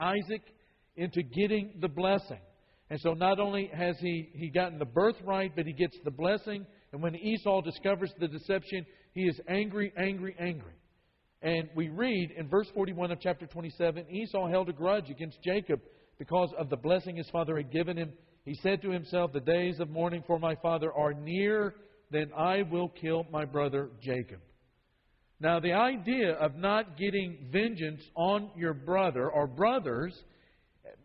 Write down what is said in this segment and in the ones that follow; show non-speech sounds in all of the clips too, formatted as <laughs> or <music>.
Isaac into getting the blessing. And so not only has he, he gotten the birthright, but he gets the blessing. And when Esau discovers the deception, he is angry, angry, angry. And we read in verse 41 of chapter 27 Esau held a grudge against Jacob because of the blessing his father had given him. He said to himself, The days of mourning for my father are near, then I will kill my brother Jacob. Now, the idea of not getting vengeance on your brother or brothers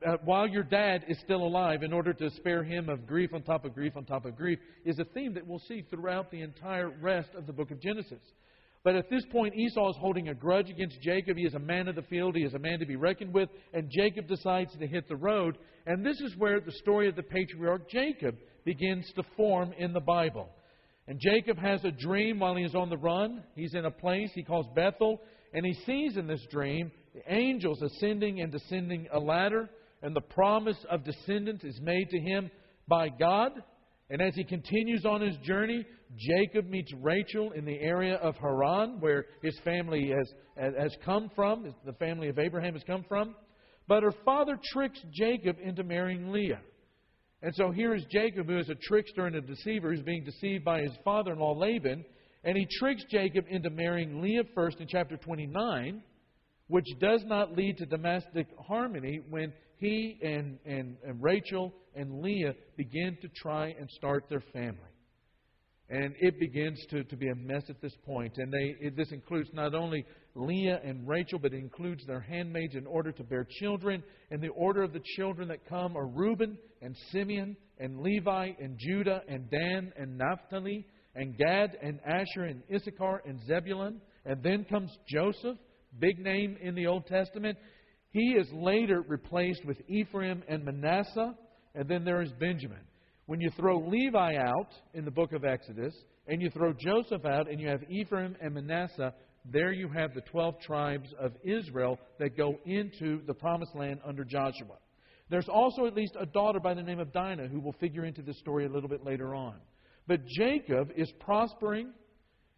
uh, while your dad is still alive in order to spare him of grief on top of grief on top of grief is a theme that we'll see throughout the entire rest of the book of Genesis. But at this point, Esau is holding a grudge against Jacob. He is a man of the field. He is a man to be reckoned with. And Jacob decides to hit the road. And this is where the story of the patriarch Jacob begins to form in the Bible. And Jacob has a dream while he is on the run. He's in a place he calls Bethel. And he sees in this dream the angels ascending and descending a ladder. And the promise of descendants is made to him by God. And as he continues on his journey, Jacob meets Rachel in the area of Haran, where his family has, has come from, the family of Abraham has come from. But her father tricks Jacob into marrying Leah. And so here is Jacob, who is a trickster and a deceiver, who's being deceived by his father in law Laban. And he tricks Jacob into marrying Leah first in chapter 29, which does not lead to domestic harmony when he and, and, and Rachel and Leah begin to try and start their family. And it begins to, to be a mess at this point. And they, it, this includes not only Leah and Rachel, but it includes their handmaids in order to bear children. And the order of the children that come are Reuben and Simeon and Levi and Judah and Dan and Naphtali and Gad and Asher and Issachar and Zebulun. And then comes Joseph, big name in the Old Testament. He is later replaced with Ephraim and Manasseh. And then there is Benjamin. When you throw Levi out in the book of Exodus, and you throw Joseph out, and you have Ephraim and Manasseh, there you have the 12 tribes of Israel that go into the promised land under Joshua. There's also at least a daughter by the name of Dinah who will figure into this story a little bit later on. But Jacob is prospering,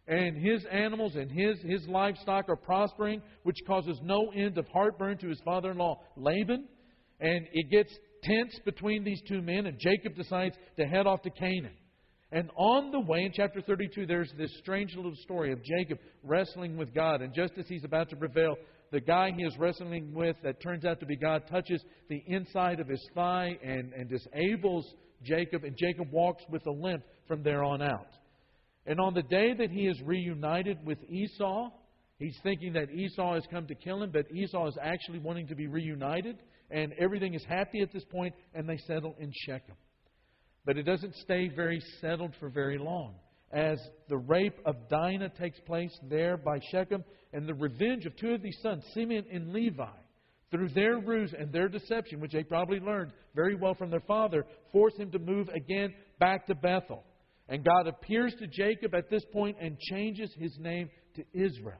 and his animals and his, his livestock are prospering, which causes no end of heartburn to his father in law Laban. And it gets tense between these two men, and Jacob decides to head off to Canaan. And on the way, in chapter 32, there's this strange little story of Jacob wrestling with God. And just as he's about to prevail, the guy he is wrestling with, that turns out to be God, touches the inside of his thigh and, and disables Jacob. And Jacob walks with a limp from there on out. And on the day that he is reunited with Esau, he's thinking that Esau has come to kill him, but Esau is actually wanting to be reunited and everything is happy at this point, and they settle in Shechem. But it doesn't stay very settled for very long. As the rape of Dinah takes place there by Shechem, and the revenge of two of these sons, Simeon and Levi, through their ruse and their deception, which they probably learned very well from their father, force him to move again back to Bethel. And God appears to Jacob at this point and changes his name to Israel.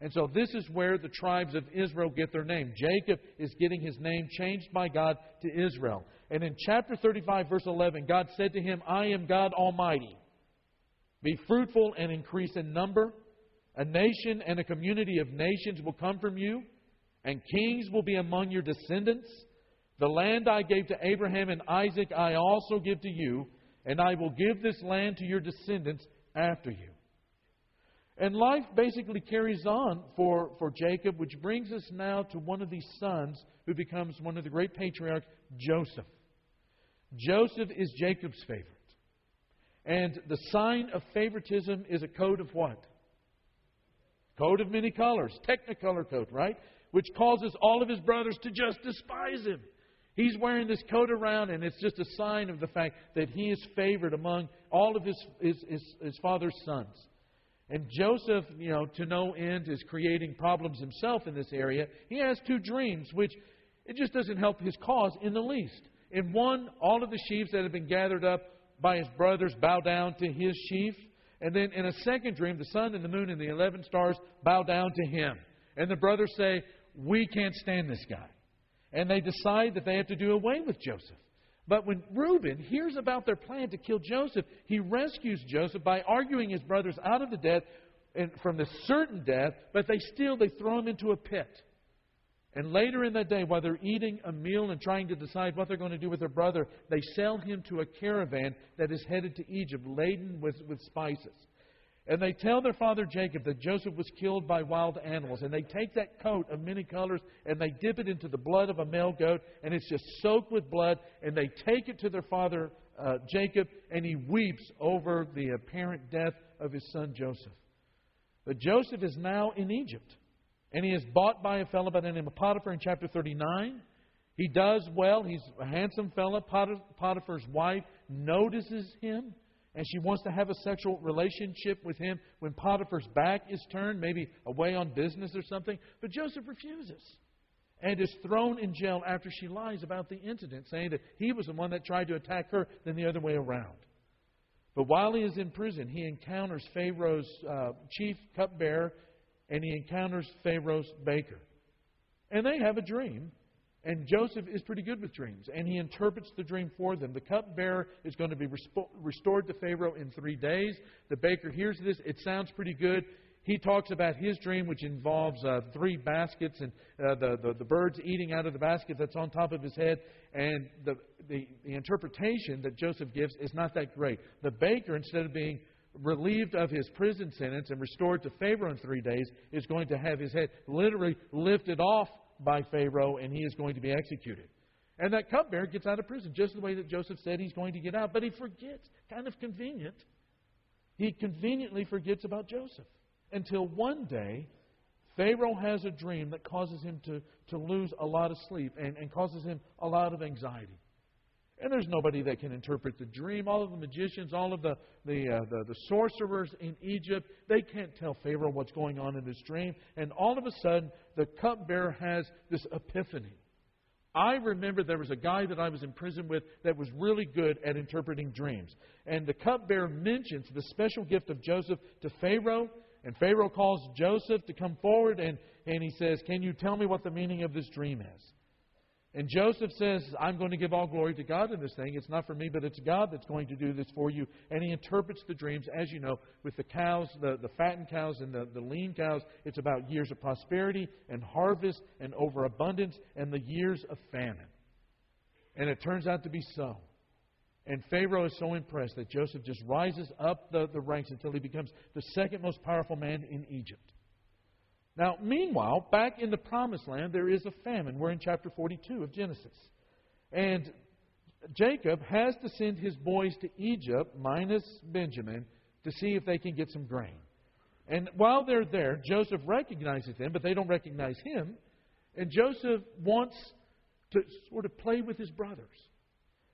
And so this is where the tribes of Israel get their name. Jacob is getting his name changed by God to Israel. And in chapter 35, verse 11, God said to him, I am God Almighty. Be fruitful and increase in number. A nation and a community of nations will come from you, and kings will be among your descendants. The land I gave to Abraham and Isaac I also give to you, and I will give this land to your descendants after you. And life basically carries on for, for Jacob, which brings us now to one of these sons who becomes one of the great patriarchs, Joseph. Joseph is Jacob's favorite. And the sign of favoritism is a coat of what? Coat of many colors, technicolor coat, right? Which causes all of his brothers to just despise him. He's wearing this coat around, and it's just a sign of the fact that he is favored among all of his, his, his, his father's sons. And Joseph, you know, to no end is creating problems himself in this area. He has two dreams, which it just doesn't help his cause in the least. In one, all of the sheaves that have been gathered up by his brothers bow down to his sheaf. And then in a second dream, the sun and the moon and the eleven stars bow down to him. And the brothers say, We can't stand this guy. And they decide that they have to do away with Joseph. But when Reuben hears about their plan to kill Joseph, he rescues Joseph by arguing his brothers out of the death and from the certain death, but they still they throw him into a pit. And later in that day, while they're eating a meal and trying to decide what they're going to do with their brother, they sell him to a caravan that is headed to Egypt, laden with, with spices. And they tell their father Jacob that Joseph was killed by wild animals. And they take that coat of many colors and they dip it into the blood of a male goat, and it's just soaked with blood. And they take it to their father uh, Jacob, and he weeps over the apparent death of his son Joseph. But Joseph is now in Egypt. And he is bought by a fellow by the name of Potiphar in chapter 39. He does well. He's a handsome fellow. Potiphar's wife notices him, and she wants to have a sexual relationship with him when Potiphar's back is turned, maybe away on business or something. But Joseph refuses and is thrown in jail after she lies about the incident, saying that he was the one that tried to attack her than the other way around. But while he is in prison, he encounters Pharaoh's uh, chief cupbearer and he encounters Pharaoh's baker. And they have a dream. And Joseph is pretty good with dreams, and he interprets the dream for them. The cupbearer is going to be restored to Pharaoh in three days. The baker hears this. It sounds pretty good. He talks about his dream, which involves uh, three baskets and uh, the, the, the birds eating out of the basket that's on top of his head. And the, the, the interpretation that Joseph gives is not that great. The baker, instead of being relieved of his prison sentence and restored to Pharaoh in three days, is going to have his head literally lifted off by Pharaoh and he is going to be executed. And that cupbearer gets out of prison just the way that Joseph said he's going to get out. But he forgets, kind of convenient. He conveniently forgets about Joseph until one day Pharaoh has a dream that causes him to, to lose a lot of sleep and, and causes him a lot of anxiety. And there's nobody that can interpret the dream. All of the magicians, all of the, the, uh, the, the, sorcerers in Egypt, they can't tell Pharaoh what's going on in this dream. And all of a sudden, the cupbearer has this epiphany. I remember there was a guy that I was in prison with that was really good at interpreting dreams. And the cupbearer mentions the special gift of Joseph to Pharaoh. And Pharaoh calls Joseph to come forward and, and he says, Can you tell me what the meaning of this dream is? And Joseph says, I'm going to give all glory to God in this thing. It's not for me, but it's God that's going to do this for you. And he interprets the dreams, as you know, with the cows, the, the fattened cows and the, the lean cows. It's about years of prosperity and harvest and overabundance and the years of famine. And it turns out to be so. And Pharaoh is so impressed that Joseph just rises up the, the ranks until he becomes the second most powerful man in Egypt. Now, meanwhile, back in the promised land, there is a famine. We're in chapter 42 of Genesis. And Jacob has to send his boys to Egypt, minus Benjamin, to see if they can get some grain. And while they're there, Joseph recognizes them, but they don't recognize him. And Joseph wants to sort of play with his brothers.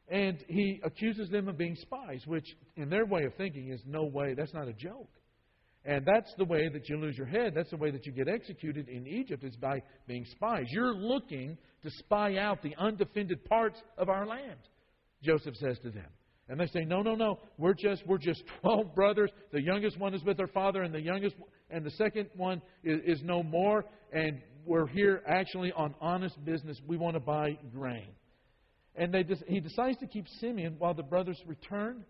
And he accuses them of being spies, which, in their way of thinking, is no way, that's not a joke. And that's the way that you lose your head. That's the way that you get executed in Egypt is by being spies. You're looking to spy out the undefended parts of our land, Joseph says to them. And they say, No, no, no. We're just we're just <laughs> twelve brothers. The youngest one is with their father, and the youngest and the second one is, is no more. And we're here actually on honest business. We want to buy grain. And they he decides to keep Simeon while the brothers return.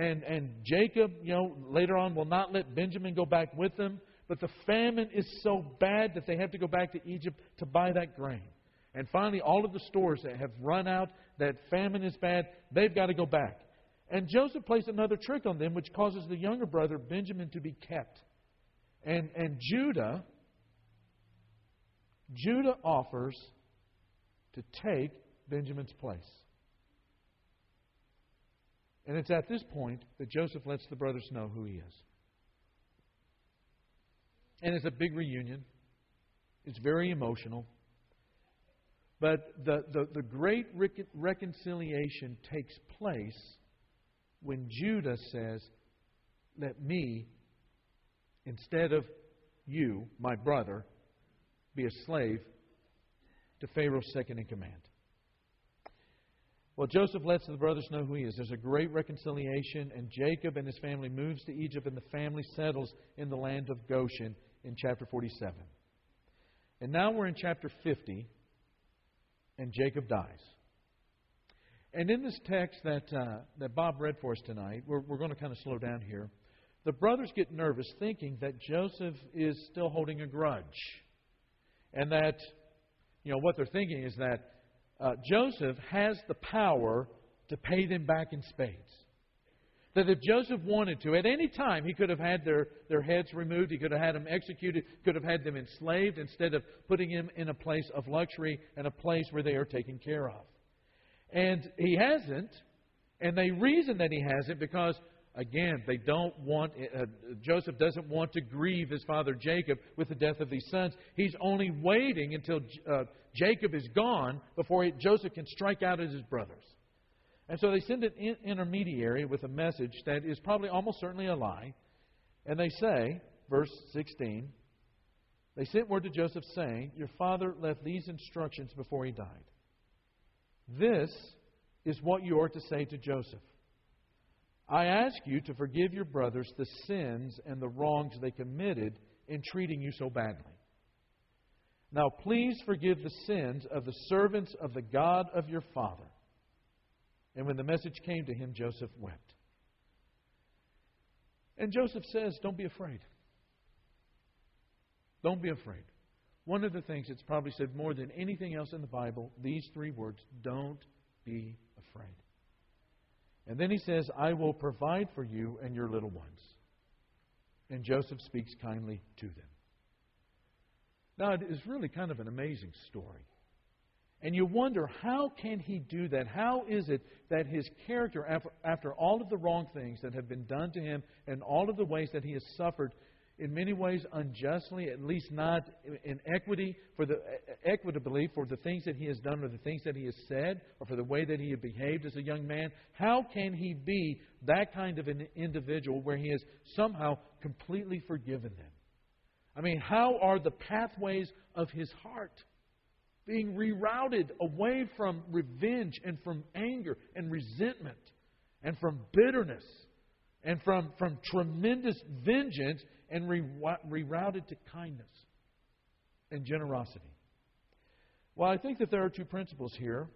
And, and Jacob, you know, later on will not let Benjamin go back with them. But the famine is so bad that they have to go back to Egypt to buy that grain. And finally, all of the stores that have run out, that famine is bad, they've got to go back. And Joseph plays another trick on them, which causes the younger brother, Benjamin, to be kept. And, and Judah, Judah offers to take Benjamin's place. And it's at this point that Joseph lets the brothers know who he is. And it's a big reunion. It's very emotional. But the, the, the great reconciliation takes place when Judah says, Let me, instead of you, my brother, be a slave to Pharaoh's second in command. Well, Joseph lets the brothers know who he is. There's a great reconciliation, and Jacob and his family moves to Egypt, and the family settles in the land of Goshen in chapter 47. And now we're in chapter 50, and Jacob dies. And in this text that, uh, that Bob read for us tonight, we're, we're going to kind of slow down here. The brothers get nervous thinking that Joseph is still holding a grudge and that you know, what they're thinking is that uh, Joseph has the power to pay them back in spades. That if Joseph wanted to, at any time, he could have had their, their heads removed, he could have had them executed, could have had them enslaved instead of putting them in a place of luxury and a place where they are taken care of. And he hasn't, and they reason that he hasn't because, again, they don't want, uh, Joseph doesn't want to grieve his father Jacob with the death of these sons. He's only waiting until uh, Jacob is gone before he, Joseph can strike out at his brothers. And so they send an intermediary with a message that is probably almost certainly a lie. And they say, verse 16, they sent word to Joseph saying, Your father left these instructions before he died. This is what you are to say to Joseph. I ask you to forgive your brothers the sins and the wrongs they committed in treating you so badly. Now, please forgive the sins of the servants of the God of your father and when the message came to him, Joseph wept. And Joseph says, Don't be afraid. Don't be afraid. One of the things that's probably said more than anything else in the Bible, these three words don't be afraid. And then he says, I will provide for you and your little ones. And Joseph speaks kindly to them. Now, it is really kind of an amazing story. And you wonder, how can he do that? How is it that his character, after all of the wrong things that have been done to him and all of the ways that he has suffered, in many ways unjustly, at least not in equity for the equitably for the things that he has done or the things that he has said or for the way that he has behaved as a young man, how can he be that kind of an individual where he has somehow completely forgiven them? I mean, how are the pathways of his heart? being rerouted away from revenge and from anger and resentment and from bitterness and from, from tremendous vengeance and rerouted to kindness and generosity. Well, I think that there are two principles here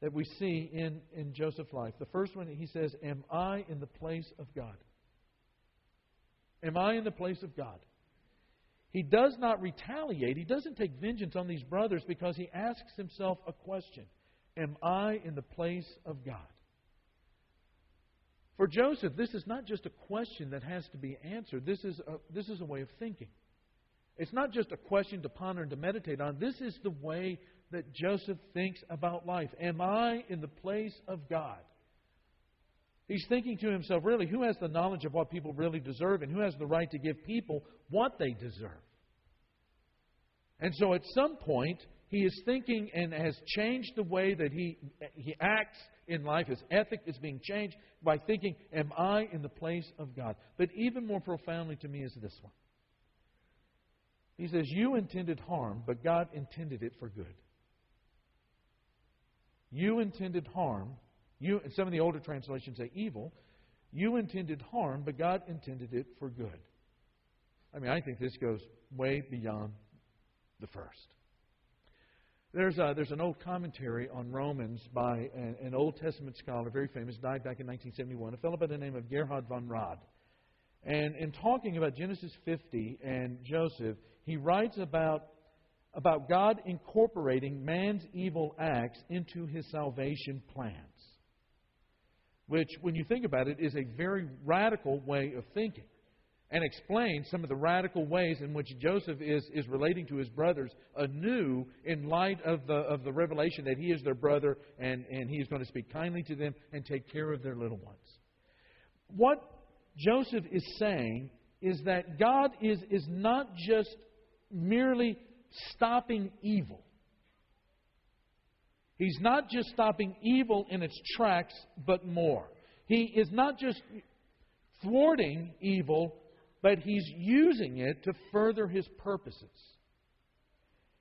that we see in, in Joseph's life. The first one, he says, Am I in the place of God? Am I in the place of God? He does not retaliate. He doesn't take vengeance on these brothers because he asks himself a question Am I in the place of God? For Joseph, this is not just a question that has to be answered. This is a, this is a way of thinking. It's not just a question to ponder and to meditate on. This is the way that Joseph thinks about life. Am I in the place of God? He's thinking to himself, really, who has the knowledge of what people really deserve and who has the right to give people what they deserve? And so at some point, he is thinking and has changed the way that he, he acts in life. His ethic is being changed by thinking, Am I in the place of God? But even more profoundly to me is this one. He says, You intended harm, but God intended it for good. You intended harm, you, some of the older translations say evil. You intended harm, but God intended it for good. I mean, I think this goes way beyond the first. There's, a, there's an old commentary on Romans by an, an, Old Testament scholar, very famous, died back in 1971, a fellow by the name of Gerhard von Rad. And in talking about Genesis 50 and Joseph, he writes about, about God incorporating man's evil acts into his salvation plans which, when you think about it, is a very radical way of thinking and explain some of the radical ways in which Joseph is, is relating to his brothers anew in light of the, of the revelation that he is their brother and, and he is going to speak kindly to them and take care of their little ones. What Joseph is saying is that God is, is not just merely stopping evil. He's not just stopping evil in its tracks, but more. He is not just thwarting evil, but he's using it to further his purposes.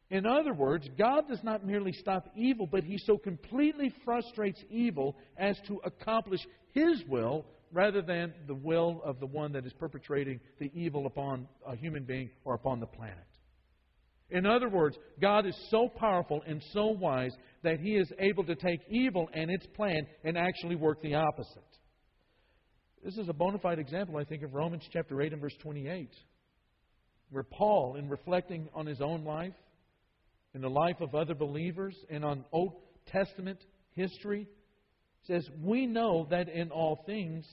In other words, God does not merely stop evil, but he so completely frustrates evil as to accomplish his will rather than the will of the one that is perpetrating the evil upon a human being or upon the planet. In other words, God is so powerful and so wise that He is able to take evil and its plan and actually work the opposite. This is a bona fide example, I think, of Romans chapter 8 and verse 28, where Paul, in reflecting on his own life, in the life of other believers and on Old Testament history says, We know that in all things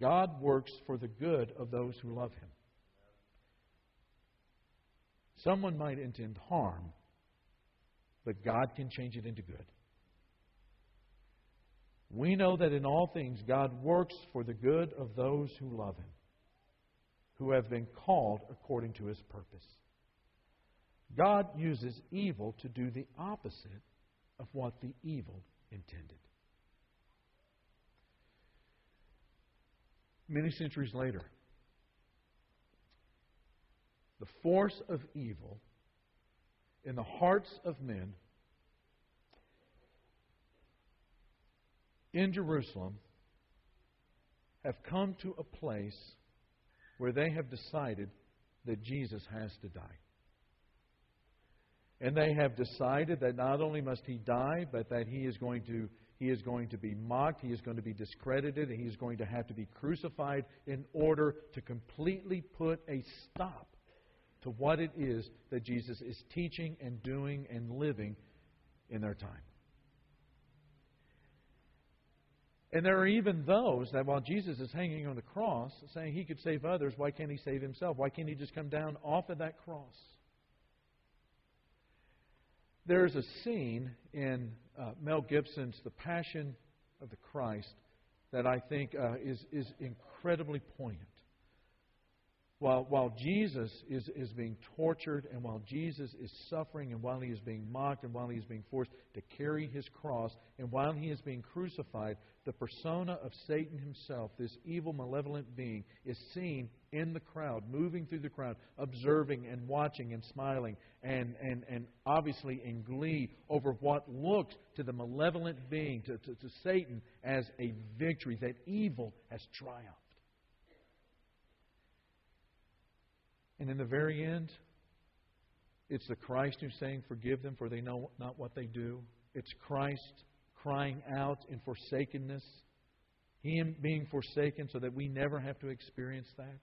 God works for the good of those who love Him. Someone might intend harm, but God can change it into good. We know that in all things God works for the good of those who love Him, who have been called according to His purpose. God uses evil to do the opposite of what the evil intended. Many centuries later, the force of evil in the hearts of men in Jerusalem have come to a place where they have decided that Jesus has to die. And they have decided that not only must he die, but that he is going to he is going to be mocked, he is going to be discredited, he is going to have to be crucified in order to completely put a stop to what it is that Jesus is teaching and doing and living in their time. And there are even those that while Jesus is hanging on the cross, saying he could save others, why can't he save himself? Why can't he just come down off of that cross? There's a scene in uh, Mel Gibson's The Passion of the Christ that I think uh, is, is incredibly poignant. While, while Jesus is, is being tortured and while Jesus is suffering and while he is being mocked and while he is being forced to carry his cross and while he is being crucified, the persona of Satan himself, this evil, malevolent being, is seen in the crowd, moving through the crowd, observing and watching and smiling and, and, and obviously in glee over what looks to the malevolent being, to, to, to Satan, as a victory, that evil has triumphed. And in the very end, it's the Christ who's saying, Forgive them, for they know not what they do. It's Christ crying out in forsakenness, Him being forsaken so that we never have to experience that.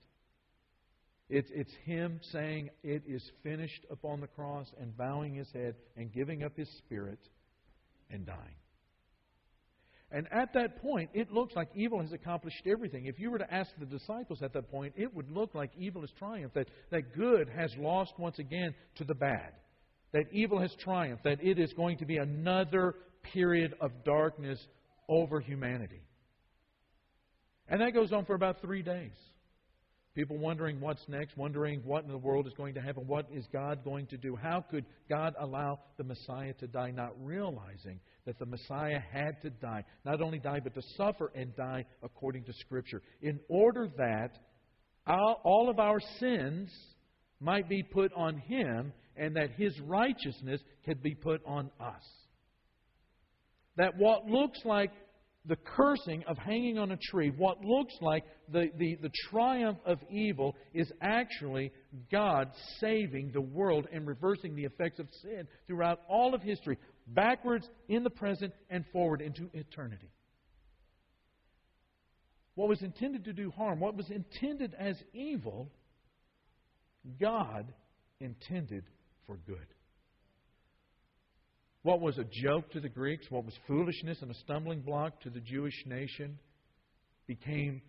It's, it's Him saying, It is finished upon the cross, and bowing His head and giving up His Spirit and dying. And at that point, it looks like evil has accomplished everything. If you were to ask the disciples at that point, it would look like evil has triumphed, that, that good has lost once again to the bad, that evil has triumphed, that it is going to be another period of darkness over humanity. And that goes on for about three days. People wondering what's next, wondering what in the world is going to happen, what is God going to do? How could God allow the Messiah to die, not realizing that the Messiah had to die, not only die, but to suffer and die according to Scripture, in order that all of our sins might be put on Him and that His righteousness could be put on us. That what looks like the cursing of hanging on a tree, what looks like the, the, the triumph of evil, is actually God saving the world and reversing the effects of sin throughout all of history, backwards, in the present, and forward into eternity. What was intended to do harm, what was intended as evil, God intended for good. What was a joke to the Greeks, what was foolishness and a stumbling block to the Jewish nation, became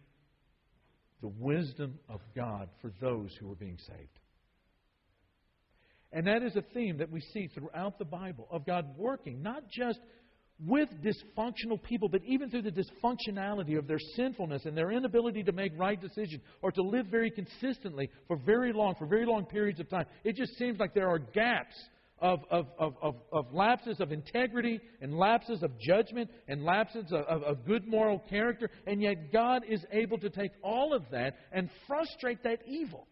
the wisdom of God for those who were being saved. And that is a theme that we see throughout the Bible of God working, not just with dysfunctional people, but even through the dysfunctionality of their sinfulness and their inability to make right decisions or to live very consistently for very long, for very long periods of time. It just seems like there are gaps of, of, of, of, lapses of integrity and lapses of judgment and lapses of, of, of good moral character, and yet God is able to take all of that and frustrate that evil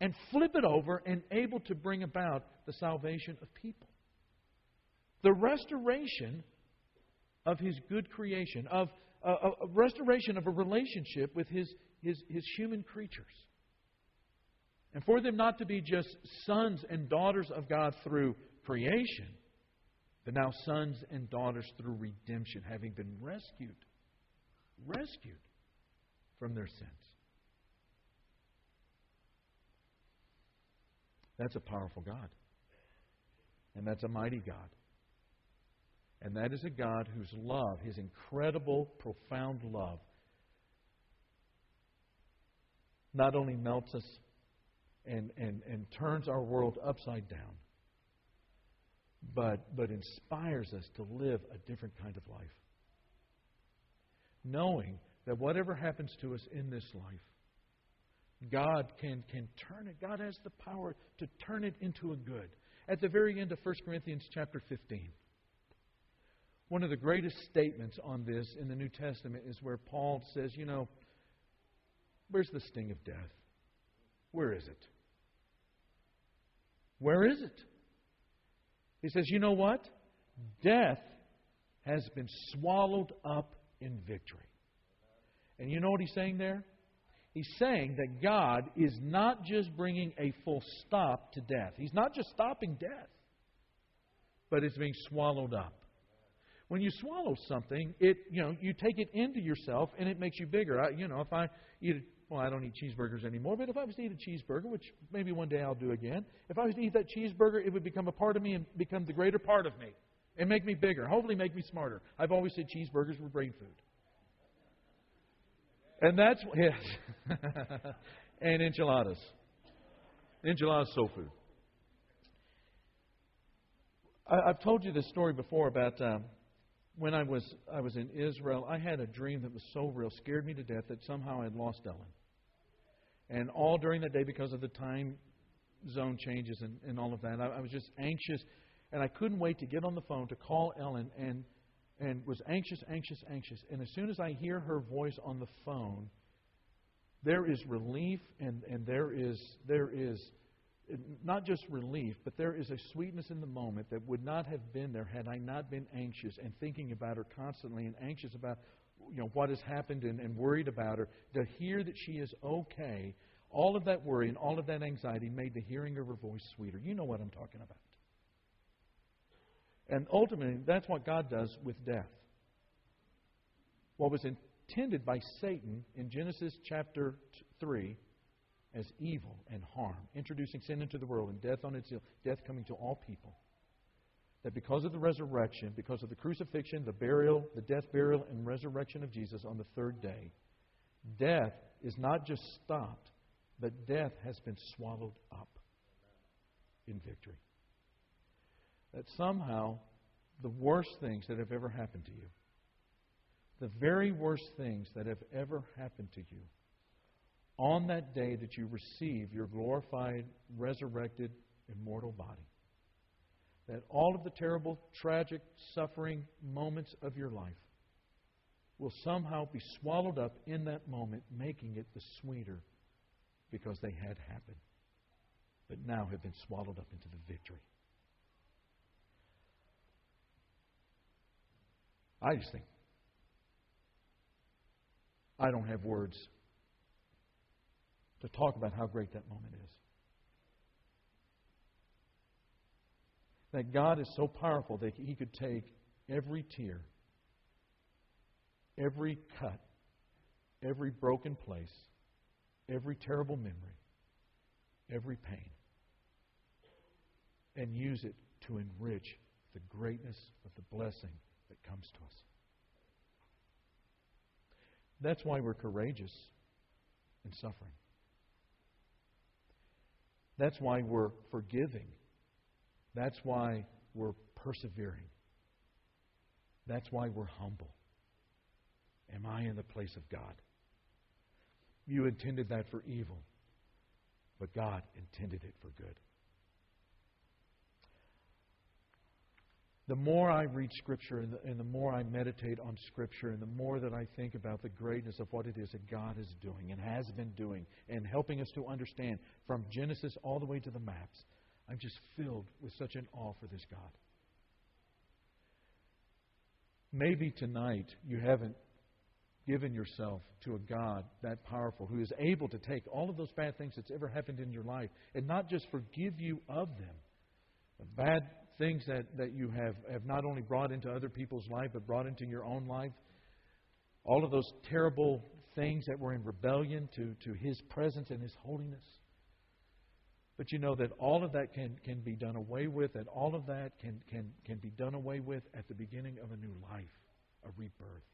and flip it over and able to bring about the salvation of people. The restoration of His good creation, of a, a restoration of a relationship with His, His, His human creatures. And for them not to be just sons and daughters of God through creation, but now sons and daughters through redemption, having been rescued, rescued from their sins. That's a powerful God. And that's a mighty God. And that is a God whose love, his incredible, profound love, not only melts us and, and, and turns our world upside down, but, but inspires us to live a different kind of life. Knowing that whatever happens to us in this life, God can, can turn it. God has the power to turn it into a good. At the very end of 1 Corinthians chapter 15, one of the greatest statements on this in the New Testament is where Paul says, you know, where's the sting of death? Where is it? Where is it? He says, you know what? Death has been swallowed up in victory. And you know what he's saying there? He's saying that God is not just bringing a full stop to death. He's not just stopping death, but it's being swallowed up. When you swallow something, it you know you take it into yourself and it makes you bigger. I, you know, if I eat well, I don't eat cheeseburgers anymore, but if I was to eat a cheeseburger, which maybe one day I'll do again, if I was to eat that cheeseburger, it would become a part of me and become the greater part of me and make me bigger. Hopefully, make me smarter. I've always said cheeseburgers were brain food. And that's <laughs> yes, and enchiladas, enchiladas soul food. I, have told you this story before about um, when I was I was in Israel. I had a dream that was so real, scared me to death that somehow I had lost Ellen. And all during that day, because of the time zone changes and, and all of that, I, I was just anxious, and I couldn't wait to get on the phone to call Ellen and and was anxious, anxious, anxious. And as soon as I hear her voice on the phone, there is relief and, and there is there is not just relief, but there is a sweetness in the moment that would not have been there had I not been anxious and thinking about her constantly and anxious about you know what has happened and, and worried about her. To hear that she is okay, all of that worry and all of that anxiety made the hearing of her voice sweeter. You know what I'm talking about. And ultimately, that's what God does with death. What was intended by Satan in Genesis chapter 3 as evil and harm, introducing sin into the world and death on its death coming to all people. That because of the resurrection, because of the crucifixion, the burial, the death, burial, and resurrection of Jesus on the third day, death is not just stopped, but death has been swallowed up in victory that somehow the worst things that have ever happened to you, the very worst things that have ever happened to you, on that day that you receive your glorified, resurrected, immortal body, that all of the terrible, tragic, suffering moments of your life will somehow be swallowed up in that moment, making it the sweeter because they had happened, but now have been swallowed up into the victory. I just think I don't have words to talk about how great that moment is. That God is so powerful that He could take every tear, every cut, every broken place, every terrible memory, every pain, and use it to enrich the greatness of the blessing that comes to us. That's why we're courageous in suffering. That's why we're forgiving. That's why we're persevering. That's why we're humble. Am I in the place of God? You intended that for evil, but God intended it for good. The more I read Scripture and the, and the, more I meditate on Scripture and the more that I think about the greatness of what it is that God is doing and has been doing and helping us to understand from Genesis all the way to the maps, I'm just filled with such an awe for this God. Maybe tonight you haven't given yourself to a God that powerful who is able to take all of those bad things that's ever happened in your life and not just forgive you of them. The bad things that, that you have, have not only brought into other people's life, but brought into your own life. All of those terrible things that were in rebellion to, to His presence and His holiness. But you know that all of that can, can be done away with, and all of that can, can, can be done away with at the beginning of a new life, a rebirth.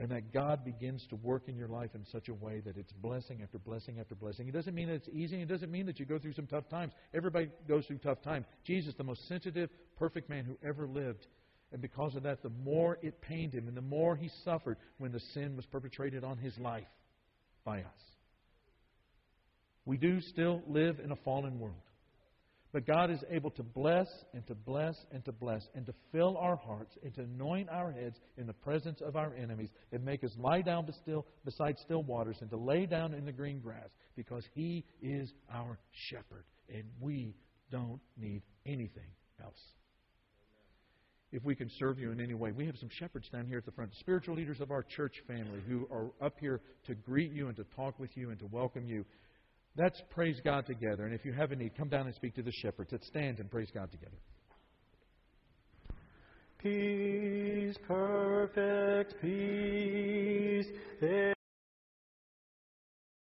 And that God begins to work in your life in such a way that it's blessing after blessing after blessing. It doesn't mean that it's easy. It doesn't mean that you go through some tough times. Everybody goes through tough times. Jesus, the most sensitive, perfect man who ever lived. And because of that, the more it pained him and the more he suffered when the sin was perpetrated on his life by us. We do still live in a fallen world. But God is able to bless and to bless and to bless and to fill our hearts and to anoint our heads in the presence of our enemies and make us lie down beside still waters and to lay down in the green grass because He is our shepherd and we don't need anything else. If we can serve you in any way, we have some shepherds down here at the front, spiritual leaders of our church family who are up here to greet you and to talk with you and to welcome you. Let's praise God together. And if you have a need, come down and speak to the shepherds. Let's stand and praise God together. Peace, perfect peace.